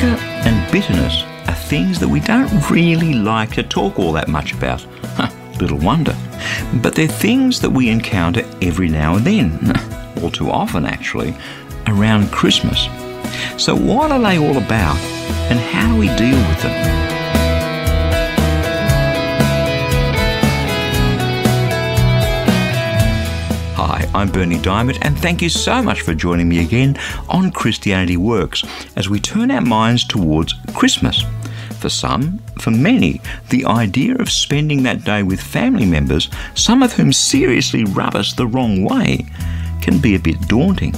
Anger and bitterness are things that we don't really like to talk all that much about. Little wonder. But they're things that we encounter every now and then, all too often actually, around Christmas. So, what are they all about, and how do we deal with them? I'm Berni Dymet, and thank you so much for joining me again on Christianity Works as we turn our minds towards Christmas. For some, for many, the idea of spending that day with family members, some of whom seriously rub us the wrong way, can be a bit daunting.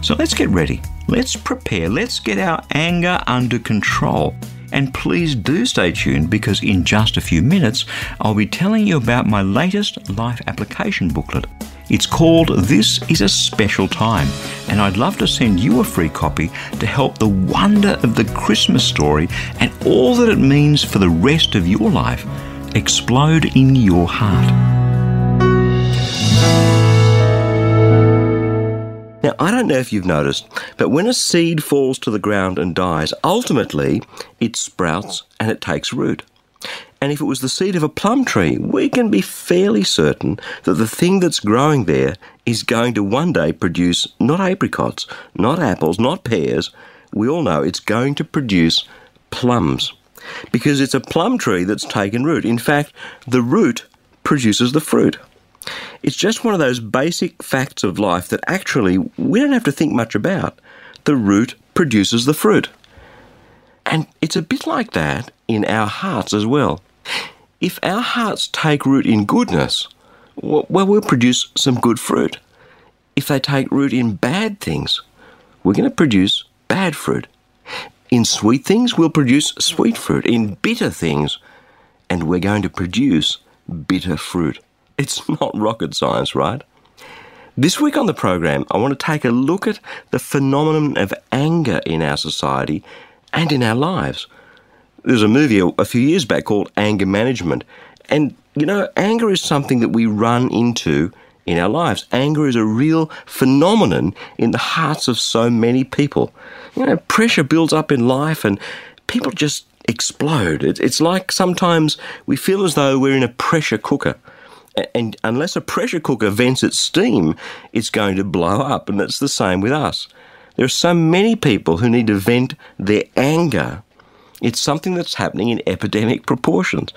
So let's get ready. Let's prepare. Let's get our anger under control. And please do stay tuned because in just a few minutes I'll be telling you about my latest life application booklet. It's called This is a Special Time, and I'd love to send you a free copy to help the wonder of the Christmas story and all that it means for the rest of your life explode in your heart. Now, I don't know if you've noticed, but when a seed falls to the ground and dies, ultimately it sprouts and it takes root. And if it was the seed of a plum tree, we can be fairly certain that the thing that's growing there is going to one day produce not apricots, not apples, not pears. We all know it's going to produce plums because it's a plum tree that's taken root. In fact, the root produces the fruit. It's just one of those basic facts of life that actually we don't have to think much about. The root produces the fruit. And it's a bit like that in our hearts as well. If our hearts take root in goodness, well, we'll produce some good fruit. If they take root in bad things, we're going to produce bad fruit. In sweet things, we'll produce sweet fruit. In bitter things, and we're going to produce bitter fruit. It's not rocket science, right? This week on the program, I want to take a look at the phenomenon of anger in our society and in our lives. There's a movie a few years back called Anger Management. And, you know, anger is something that we run into in our lives. Anger is a real phenomenon in the hearts of so many people. You know, pressure builds up in life and people just explode. It's like sometimes we feel as though we're in a pressure cooker. And unless a pressure cooker vents its steam, it's going to blow up. And it's the same with us. There are so many people who need to vent their anger. It's something that's happening in epidemic proportions.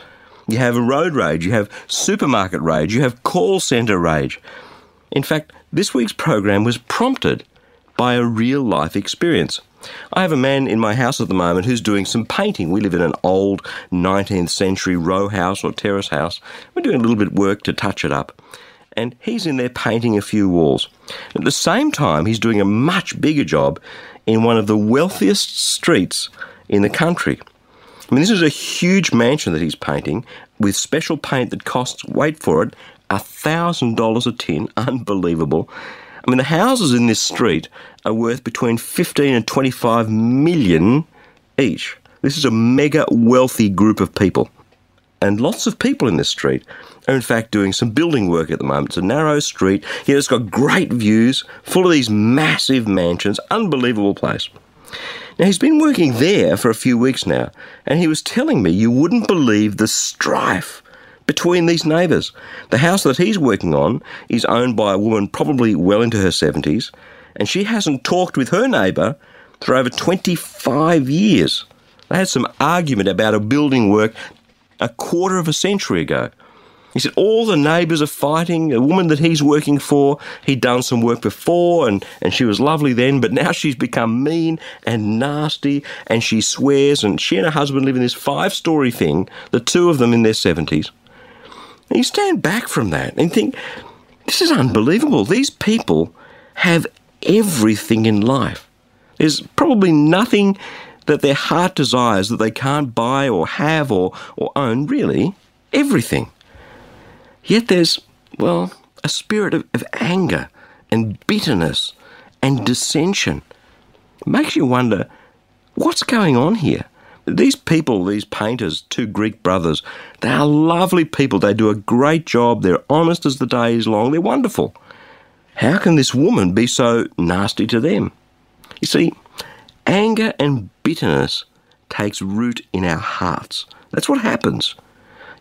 You have road rage, you have supermarket rage, you have call centre rage. In fact, this week's program was prompted by a real life experience. I have a man in my house at the moment who's doing some painting. We live in an old 19th century row house or terrace house. We're doing a little bit of work to touch it up and he's in there painting a few walls. At the same time, he's doing a much bigger job in one of the wealthiest streets in the country. I mean, this is a huge mansion that he's painting with special paint that costs, wait for it, $1,000 a tin. Unbelievable. I mean, the houses in this street are worth between 15 and 25 million each. This is a mega wealthy group of people. And lots of people in this street are in fact doing some building work at the moment. It's a narrow street. Yet it's got great views, full of these massive mansions. Unbelievable place. Now, he's been working there for a few weeks now, and he was telling me you wouldn't believe the strife between these neighbours. The house that he's working on is owned by a woman probably well into her 70s, and she hasn't talked with her neighbour for over 25 years. They had some argument about a building work a quarter of a century ago. He said all the neighbours are fighting. A woman that he's working for, he'd done some work before and, and she was lovely then, but now she's become mean and nasty and she swears. And she and her husband live in this five story thing, the two of them in their 70s. And you stand back from that and think, this is unbelievable. These people have everything in life. There's probably nothing that their heart desires that they can't buy or have or, or own, really. Everything. Yet there's, well, a spirit of, of anger and bitterness and dissension. It makes you wonder what's going on here? These people, these painters, two Greek brothers, they are lovely people. They do a great job. They're honest as the day is long. They're wonderful. How can this woman be so nasty to them? You see, anger and bitterness takes root in our hearts. That's what happens.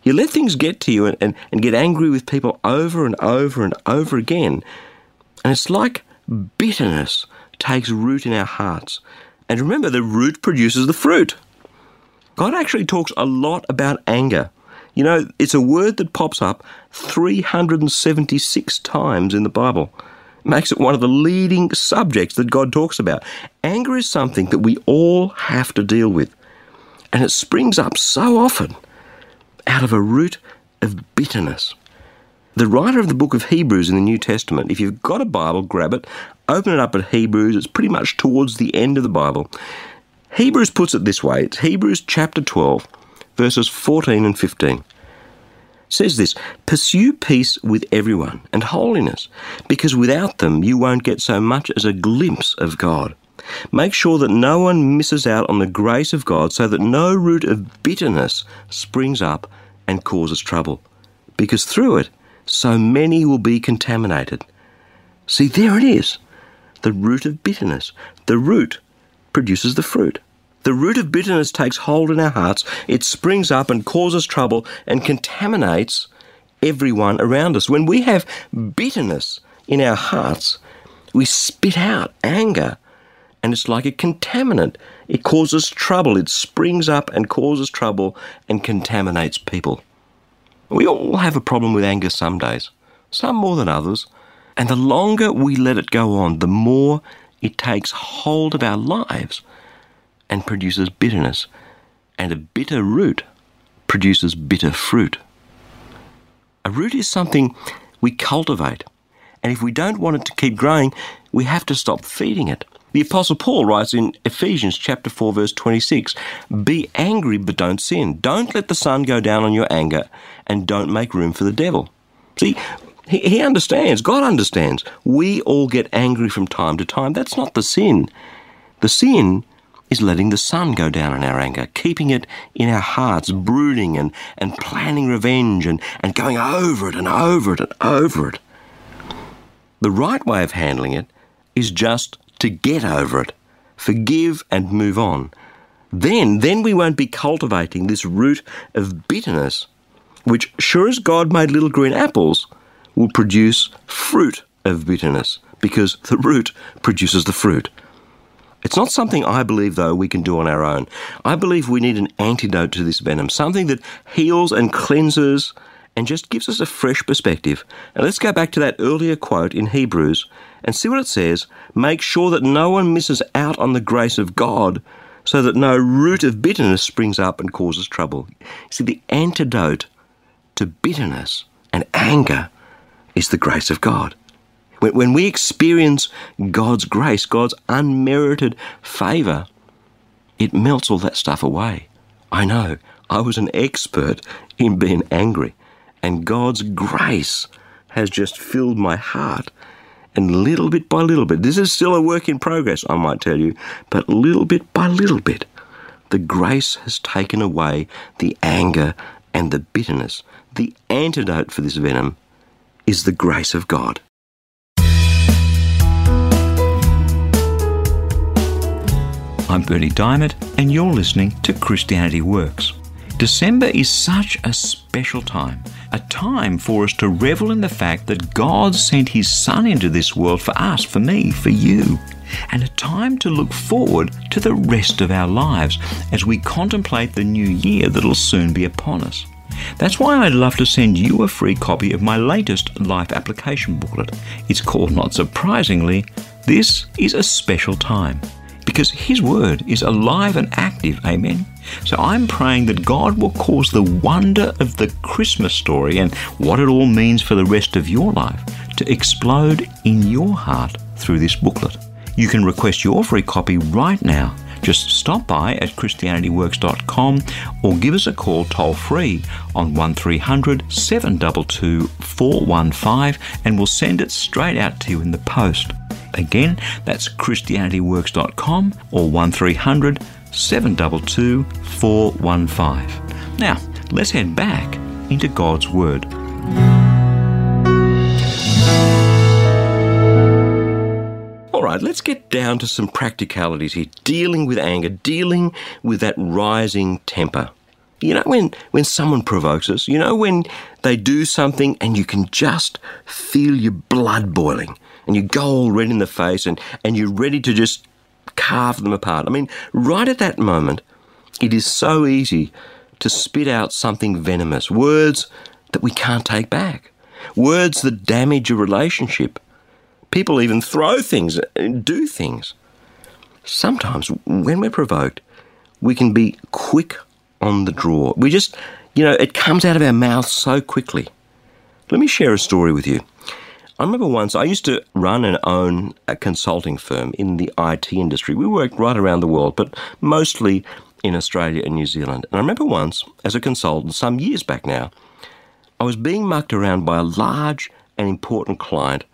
You let things get to you and, and, and get angry with people over and over and over again. And it's like bitterness takes root in our hearts. And remember, the root produces the fruit. God actually talks a lot about anger. You know, it's a word that pops up 376 times in the Bible. It makes it one of the leading subjects that God talks about. Anger is something that we all have to deal with. And it springs up so often out of a root of bitterness. The writer of the book of Hebrews in the New Testament, if you've got a Bible, grab it, open it up at Hebrews. It's pretty much towards the end of the Bible. Hebrews puts it this way it's Hebrews chapter 12, verses 14 and 15. It says this Pursue peace with everyone and holiness, because without them you won't get so much as a glimpse of God. Make sure that no one misses out on the grace of God so that no root of bitterness springs up and causes trouble, because through it so many will be contaminated. See, there it is the root of bitterness. The root produces the fruit. The root of bitterness takes hold in our hearts, it springs up and causes trouble and contaminates everyone around us. When we have bitterness in our hearts, we spit out anger, and it's like a contaminant. It causes trouble, it springs up and causes trouble and contaminates people. We all have a problem with anger some days, some more than others, and the longer we let it go on, the more it takes hold of our lives and produces bitterness. And a bitter root produces bitter fruit. A root is something we cultivate. And if we don't want it to keep growing, we have to stop feeding it. The Apostle Paul writes in Ephesians chapter 4, verse 26 Be angry, but don't sin. Don't let the sun go down on your anger, and don't make room for the devil. See, he, understands, God understands. We all get angry from time to time. That's not the sin. The sin is letting the sun go down in our anger, keeping it in our hearts, brooding and, and planning revenge and, and going over it and over it and over it. The right way of handling it is just to get over it, forgive and move on. Then, then we won't be cultivating this root of bitterness, which, sure as God made little green apples, will produce fruit of bitterness because the root produces the fruit. It's not something I believe, though, we can do on our own. I believe we need an antidote to this venom, something that heals and cleanses and just gives us a fresh perspective. And let's go back to that earlier quote in Hebrews and see what it says. Make sure that no one misses out on the grace of God so that no root of bitterness springs up and causes trouble. See, the antidote to bitterness and anger is the grace of God. When, when we experience God's grace, God's unmerited favour, it melts all that stuff away. I know, I was an expert in being angry, and God's grace has just filled my heart. And little bit by little bit, this is still a work in progress, I might tell you, but little bit by little bit, the grace has taken away the anger and the bitterness. The antidote for this venom is the grace of God. I'm Berni Dymet, and you're listening to Christianity Works. December is such a special time, a time for us to revel in the fact that God sent His Son into this world for us, for me, for you, and a time to look forward to the rest of our lives as we contemplate the new year that'll soon be upon us. That's why I'd love to send you a free copy of my latest life application booklet. It's called, not surprisingly, This is a Special Time because His Word is alive and active. Amen. So I'm praying that God will cause the wonder of the Christmas story and what it all means for the rest of your life to explode in your heart through this booklet. You can request your free copy right now. Just stop by at ChristianityWorks.com or give us a call toll free on 1300 722 415 and we'll send it straight out to you in the post. Again, that's ChristianityWorks.com or 1300 722 415. Now, let's head back into God's Word. All right, let's get down to some practicalities here. Dealing with anger, dealing with that rising temper. You know when, when someone provokes us, you know when they do something and you can just feel your blood boiling and you go all red in the face and, and you're ready to just carve them apart. I mean, right at that moment, it is so easy to spit out something venomous, words that we can't take back, words that damage a relationship. People even throw things and do things. Sometimes, when we're provoked, we can be quick on the draw. We just, you know, it comes out of our mouth so quickly. Let me share a story with you. I remember once I used to run and own a consulting firm in the IT industry. We worked right around the world, but mostly in Australia and New Zealand. And I remember once, as a consultant, some years back now, I was being mucked around by a large and important client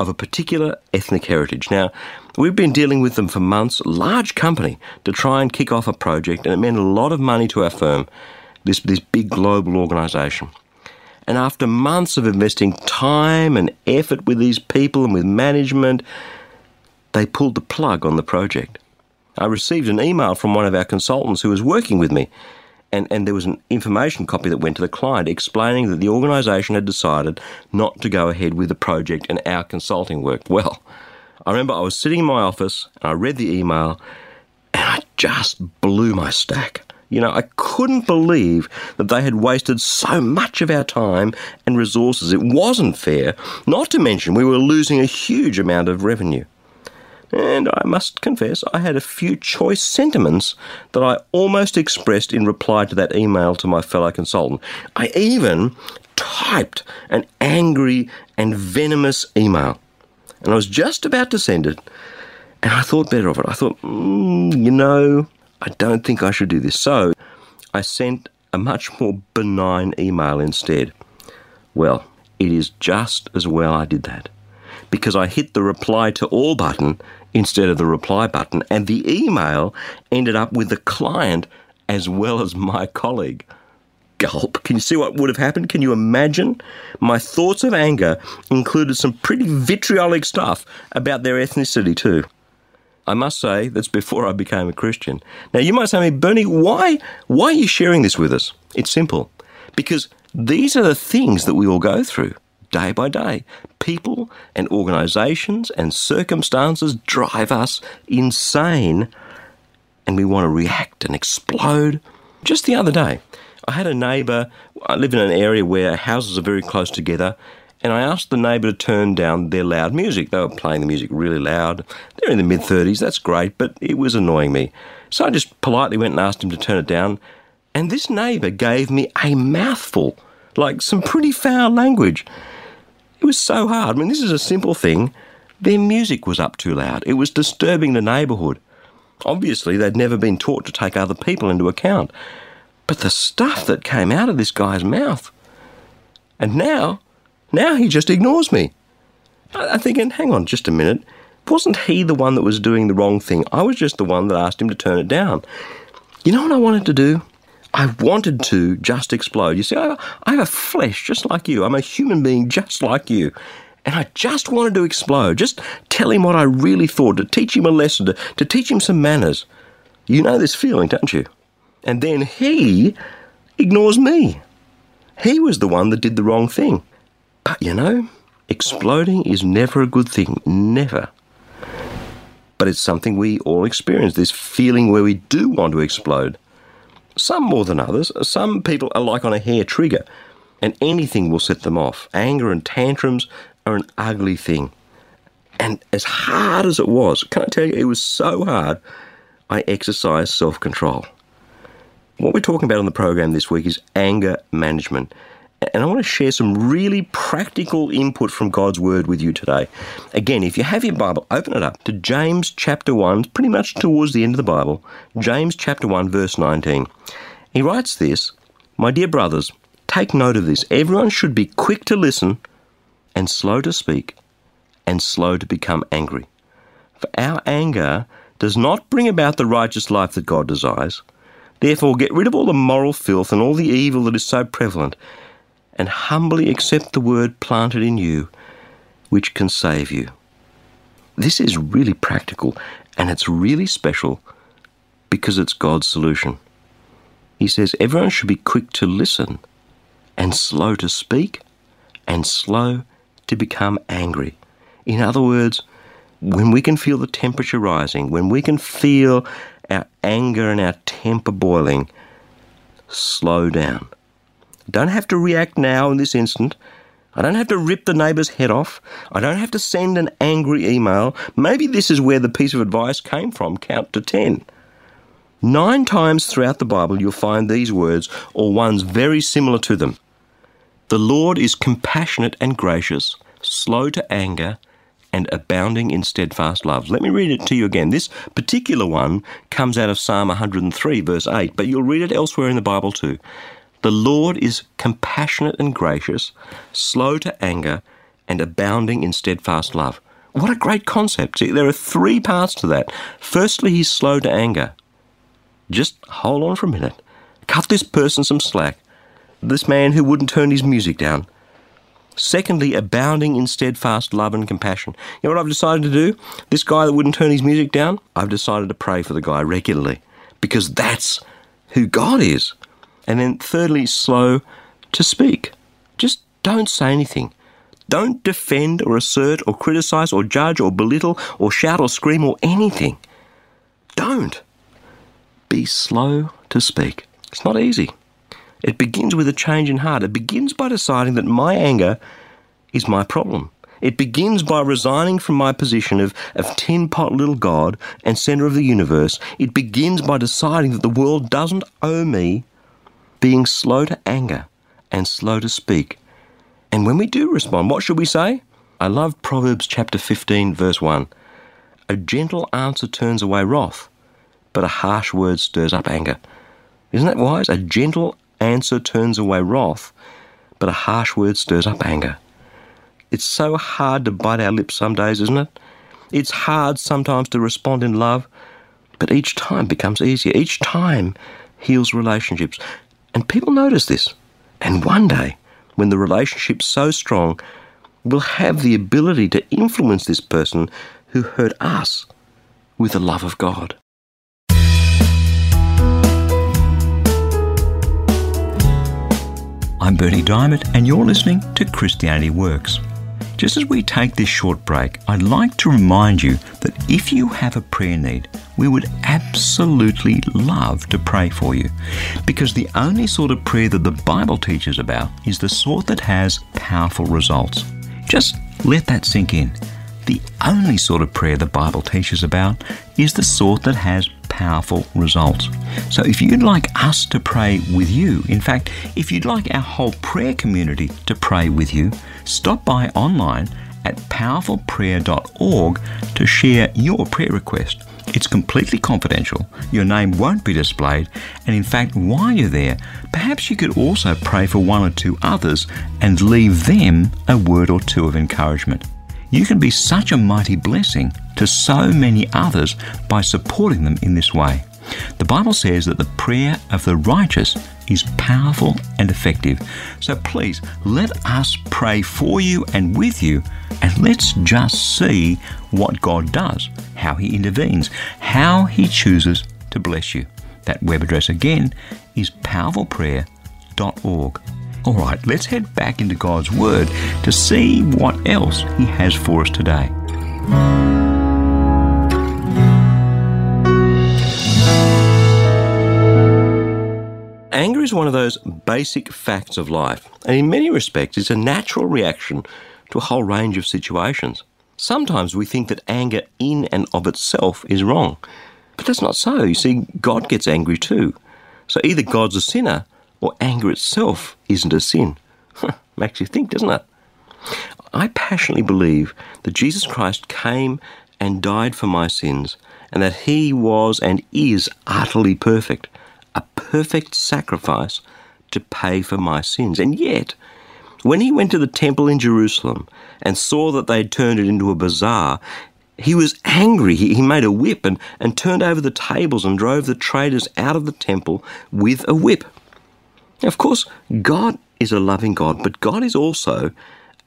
of a particular ethnic heritage. Now, we've been dealing with them for months, large company, to try and kick off a project, and it meant a lot of money to our firm, this, this big global organisation. And after months of investing time and effort with these people and with management, they pulled the plug on the project. I received an email from one of our consultants who was working with me, and, and there was an information copy that went to the client explaining that the organisation had decided not to go ahead with the project and our consulting work. Well, I remember I was sitting in my office and I read the email and I just blew my stack. You know, I couldn't believe that they had wasted so much of our time and resources. It wasn't fair, not to mention we were losing a huge amount of revenue. And I must confess, I had a few choice sentiments that I almost expressed in reply to that email to my fellow consultant. I even typed an angry and venomous email. And I was just about to send it, and I thought better of it. I thought, mm, you know, I don't think I should do this. So I sent a much more benign email instead. Well, it is just as well I did that because I hit the reply to all button instead of the reply button, and the email ended up with the client as well as my colleague. Gulp. Can you see what would have happened? Can you imagine? My thoughts of anger included some pretty vitriolic stuff about their ethnicity, too. I must say that's before I became a Christian. Now you might say to me, Berni, why why are you sharing this with us? It's simple. Because these are the things that we all go through day by day. People and organisations and circumstances drive us insane and we want to react and explode. Just the other day, I had a neighbour, I live in an area where houses are very close together, and I asked the neighbour to turn down their loud music. They were playing the music really loud. They're in the mid 30s, that's great, but it was annoying me. So I just politely went and asked him to turn it down. And this neighbour gave me a mouthful, like some pretty foul language. It was so hard. I mean, this is a simple thing. Their music was up too loud, it was disturbing the neighbourhood. Obviously, they'd never been taught to take other people into account. But the stuff that came out of this guy's mouth. And now, now he just ignores me. I'm thinking, hang on just a minute. Wasn't he the one that was doing the wrong thing? I was just the one that asked him to turn it down. You know what I wanted to do? I wanted to just explode. You see, I, I have a flesh just like you. I'm a human being just like you. And I just wanted to explode, just tell him what I really thought, to teach him a lesson, to, to teach him some manners. You know this feeling, don't you? And then he ignores me. He was the one that did the wrong thing. But you know, exploding is never a good thing. Never. But it's something we all experience this feeling where we do want to explode. Some more than others. Some people are like on a hair trigger, and anything will set them off. Anger and tantrums are an ugly thing. And as hard as it was, can I tell you, it was so hard, I exercised self control. What we're talking about on the program this week is anger management. And I want to share some really practical input from God's Word with you today. Again, if you have your Bible, open it up to James chapter 1, pretty much towards the end of the Bible. James chapter 1, verse 19. He writes this My dear brothers, take note of this. Everyone should be quick to listen and slow to speak and slow to become angry. For our anger does not bring about the righteous life that God desires. Therefore, get rid of all the moral filth and all the evil that is so prevalent and humbly accept the word planted in you, which can save you. This is really practical and it's really special because it's God's solution. He says everyone should be quick to listen and slow to speak and slow to become angry. In other words, when we can feel the temperature rising, when we can feel our anger and our temper boiling, slow down don't have to react now in this instant. I don't have to rip the neighbour's head off. I don't have to send an angry email. Maybe this is where the piece of advice came from count to ten. Nine times throughout the Bible, you'll find these words, or ones very similar to them. The Lord is compassionate and gracious, slow to anger, and abounding in steadfast love. Let me read it to you again. This particular one comes out of Psalm 103, verse 8, but you'll read it elsewhere in the Bible too. The Lord is compassionate and gracious, slow to anger, and abounding in steadfast love. What a great concept. See, there are three parts to that. Firstly, he's slow to anger. Just hold on for a minute. Cut this person some slack. This man who wouldn't turn his music down. Secondly, abounding in steadfast love and compassion. You know what I've decided to do? This guy that wouldn't turn his music down, I've decided to pray for the guy regularly because that's who God is. And then thirdly, slow to speak. Just don't say anything. Don't defend or assert or criticize or judge or belittle or shout or scream or anything. Don't. Be slow to speak. It's not easy. It begins with a change in heart. It begins by deciding that my anger is my problem. It begins by resigning from my position of, of tin pot little God and center of the universe. It begins by deciding that the world doesn't owe me being slow to anger and slow to speak. And when we do respond, what should we say? I love Proverbs chapter 15, verse 1. A gentle answer turns away wrath, but a harsh word stirs up anger. Isn't that wise? A gentle answer turns away wrath, but a harsh word stirs up anger. It's so hard to bite our lips some days, isn't it? It's hard sometimes to respond in love, but each time becomes easier. Each time heals relationships. And people notice this. And one day, when the relationship's so strong, we'll have the ability to influence this person who hurt us with the love of God. I'm Berni Dymet, and you're listening to Christianity Works. Just as we take this short break, I'd like to remind you that if you have a prayer need, we would absolutely love to pray for you. Because the only sort of prayer that the Bible teaches about is the sort that has powerful results. Just let that sink in. The only sort of prayer the Bible teaches about is the sort that has powerful results. So if you'd like us to pray with you, in fact, if you'd like our whole prayer community to pray with you, stop by online at powerfulprayer.org to share your prayer request. It's completely confidential, your name won't be displayed, and in fact, while you're there, perhaps you could also pray for one or two others and leave them a word or two of encouragement. You can be such a mighty blessing to so many others by supporting them in this way. The Bible says that the prayer of the righteous is powerful and effective. So please let us pray for you and with you, and let's just see what God does, how He intervenes, how He chooses to bless you. That web address again is powerfulprayer.org. All right, let's head back into God's Word to see what else He has for us today. Anger is one of those basic facts of life, and in many respects, it's a natural reaction to a whole range of situations. Sometimes we think that anger in and of itself is wrong, but that's not so. You see, God gets angry too. So either God's a sinner or anger itself isn't a sin. Makes you think, doesn't it? I passionately believe that Jesus Christ came and died for my sins, and that he was and is utterly perfect, perfect sacrifice to pay for my sins. And yet, when he went to the temple in Jerusalem and saw that they had turned it into a bazaar, he was angry. He, he made a whip and, and turned over the tables and drove the traders out of the temple with a whip. Of course, God is a loving God, but God is also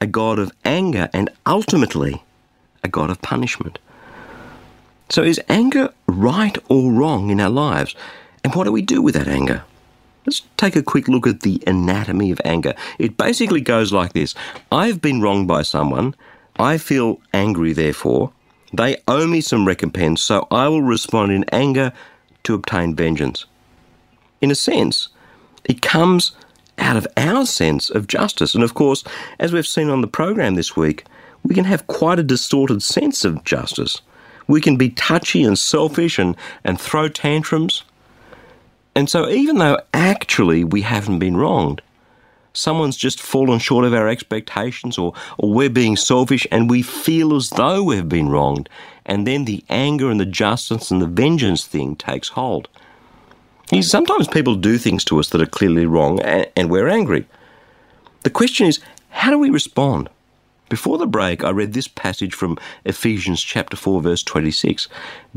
a God of anger and ultimately a God of punishment. So, is anger right or wrong in our lives? And what do we do with that anger? Let's take a quick look at the anatomy of anger. It basically goes like this I've been wronged by someone. I feel angry, therefore. They owe me some recompense, so I will respond in anger to obtain vengeance. In a sense, it comes out of our sense of justice. And of course, as we've seen on the program this week, we can have quite a distorted sense of justice. We can be touchy and selfish and, and throw tantrums. And so, even though actually we haven't been wronged, someone's just fallen short of our expectations, or, or we're being selfish and we feel as though we've been wronged, and then the anger and the justice and the vengeance thing takes hold. Sometimes people do things to us that are clearly wrong, and, and we're angry. The question is, how do we respond? Before the break, I read this passage from Ephesians chapter 4 verse 26.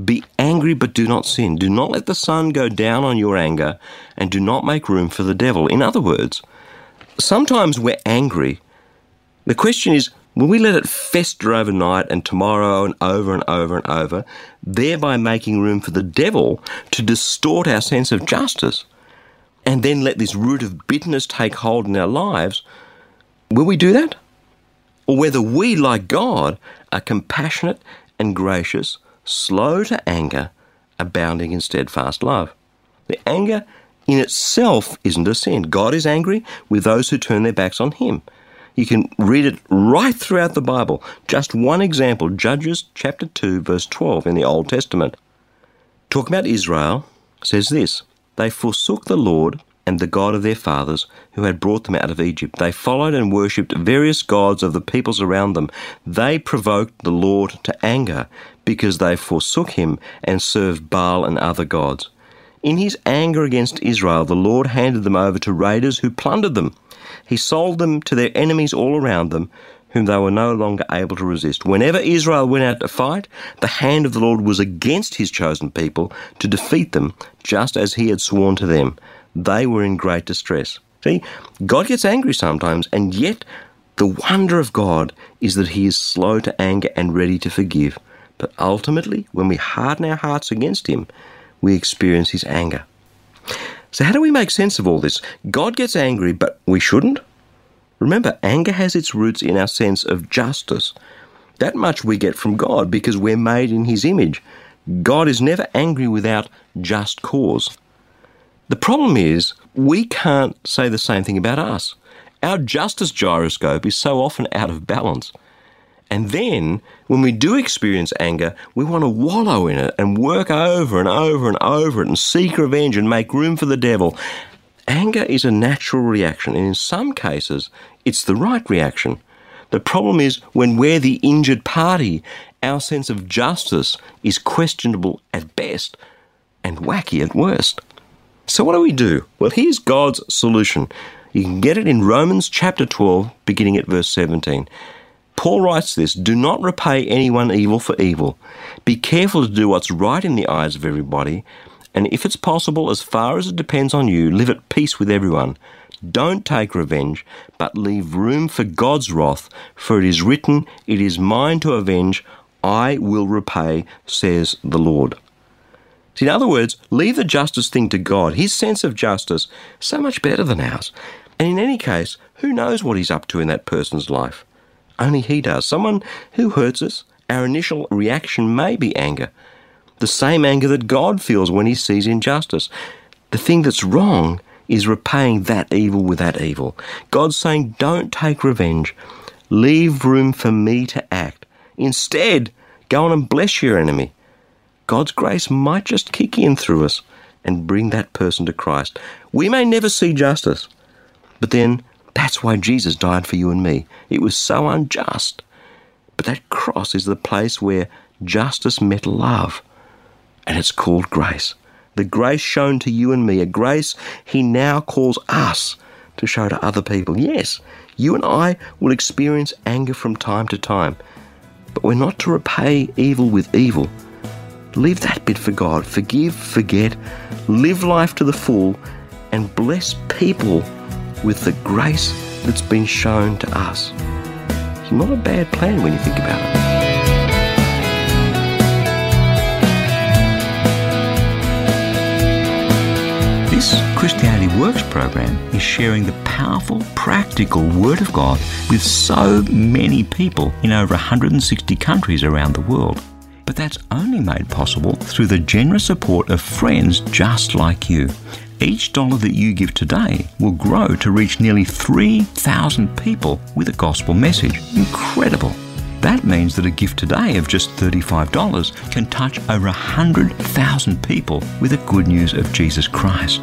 Be angry but do not sin. Do not let the sun go down on your anger and do not make room for the devil. In other words, sometimes we're angry. The question is, will we let it fester overnight and tomorrow and over and over and over, thereby making room for the devil to distort our sense of justice? And then let this root of bitterness take hold in our lives? Will we do that? Or whether we, like God, are compassionate and gracious, slow to anger, abounding in steadfast love. The anger in itself isn't a sin. God is angry with those who turn their backs on Him. You can read it right throughout the Bible. Just one example Judges chapter 2, verse 12 in the Old Testament. Talking about Israel, says this They forsook the Lord and the God of their fathers, who had brought them out of Egypt. They followed and worshipped various gods of the peoples around them. They provoked the Lord to anger, because they forsook him and served Baal and other gods. In his anger against Israel, the Lord handed them over to raiders who plundered them. He sold them to their enemies all around them, whom they were no longer able to resist. Whenever Israel went out to fight, the hand of the Lord was against his chosen people to defeat them, just as he had sworn to them they were in great distress. See, God gets angry sometimes, and yet the wonder of God is that He is slow to anger and ready to forgive. But ultimately, when we harden our hearts against Him, we experience His anger. So, how do we make sense of all this? God gets angry, but we shouldn't? Remember, anger has its roots in our sense of justice. That much we get from God because we're made in His image. God is never angry without just cause. The problem is, we can't say the same thing about us. Our justice gyroscope is so often out of balance. And then, when we do experience anger, we want to wallow in it and work over and over and over it and seek revenge and make room for the devil. Anger is a natural reaction, and in some cases, it's the right reaction. The problem is when we're the injured party, our sense of justice is questionable at best and wacky at worst. So, what do we do? Well, here's God's solution. You can get it in Romans chapter 12, beginning at verse 17. Paul writes this Do not repay anyone evil for evil. Be careful to do what's right in the eyes of everybody, and if it's possible, as far as it depends on you, live at peace with everyone. Don't take revenge, but leave room for God's wrath, for it is written, It is mine to avenge, I will repay, says the Lord. See, in other words, leave the justice thing to God. His sense of justice so much better than ours. And in any case, who knows what he's up to in that person's life? Only he does. Someone who hurts us, our initial reaction may be anger. The same anger that God feels when he sees injustice. The thing that's wrong is repaying that evil with that evil. God's saying, don't take revenge. Leave room for me to act. Instead, go on and bless your enemy. God's grace might just kick in through us and bring that person to Christ. We may never see justice, but then That's why Jesus died for you and me. It was so unjust. But that cross is the place where justice met love. And it's called grace. The grace shown to you and me, a grace He now calls us to show to other people. Yes, you and I will experience anger from time to time, but we're not to repay evil with evil. Leave that bit for God. Forgive, forget, live life to the full, and bless people with the grace that's been shown to us. It's not a bad plan when you think about it. This Christianity Works program is sharing the powerful, practical Word of God with so many people in over 160 countries around the world. But that's only made possible through the generous support of friends just like you. Each dollar that you give today will grow to reach nearly 3,000 people with a gospel message. Incredible! That means that a gift today of just $35 can touch over 100,000 people with the good news of Jesus Christ.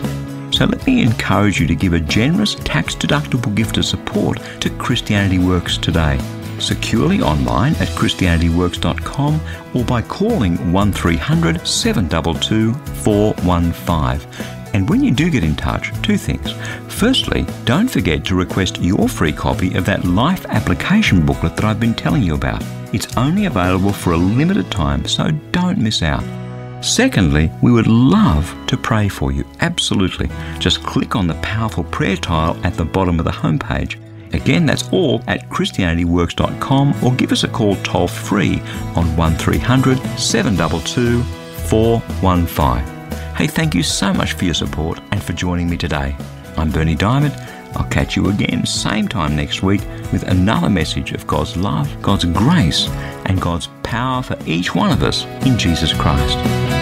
So let me encourage you to give a generous tax deductible gift of support to Christianity Works today. Securely online at ChristianityWorks.com or by calling 1300 722 415. And when you do get in touch, two things. Firstly, don't forget to request your free copy of that life application booklet that I've been telling you about. It's only available for a limited time, so don't miss out. Secondly, we would love to pray for you. Absolutely. Just click on the powerful prayer tile at the bottom of the homepage. Again, that's all at ChristianityWorks.com or give us a call toll free on 1300 722 415. Hey, thank you so much for your support and for joining me today. I'm Berni Dymet. I'll catch you again, same time next week, with another message of God's love, God's grace, and God's power for each one of us in Jesus Christ.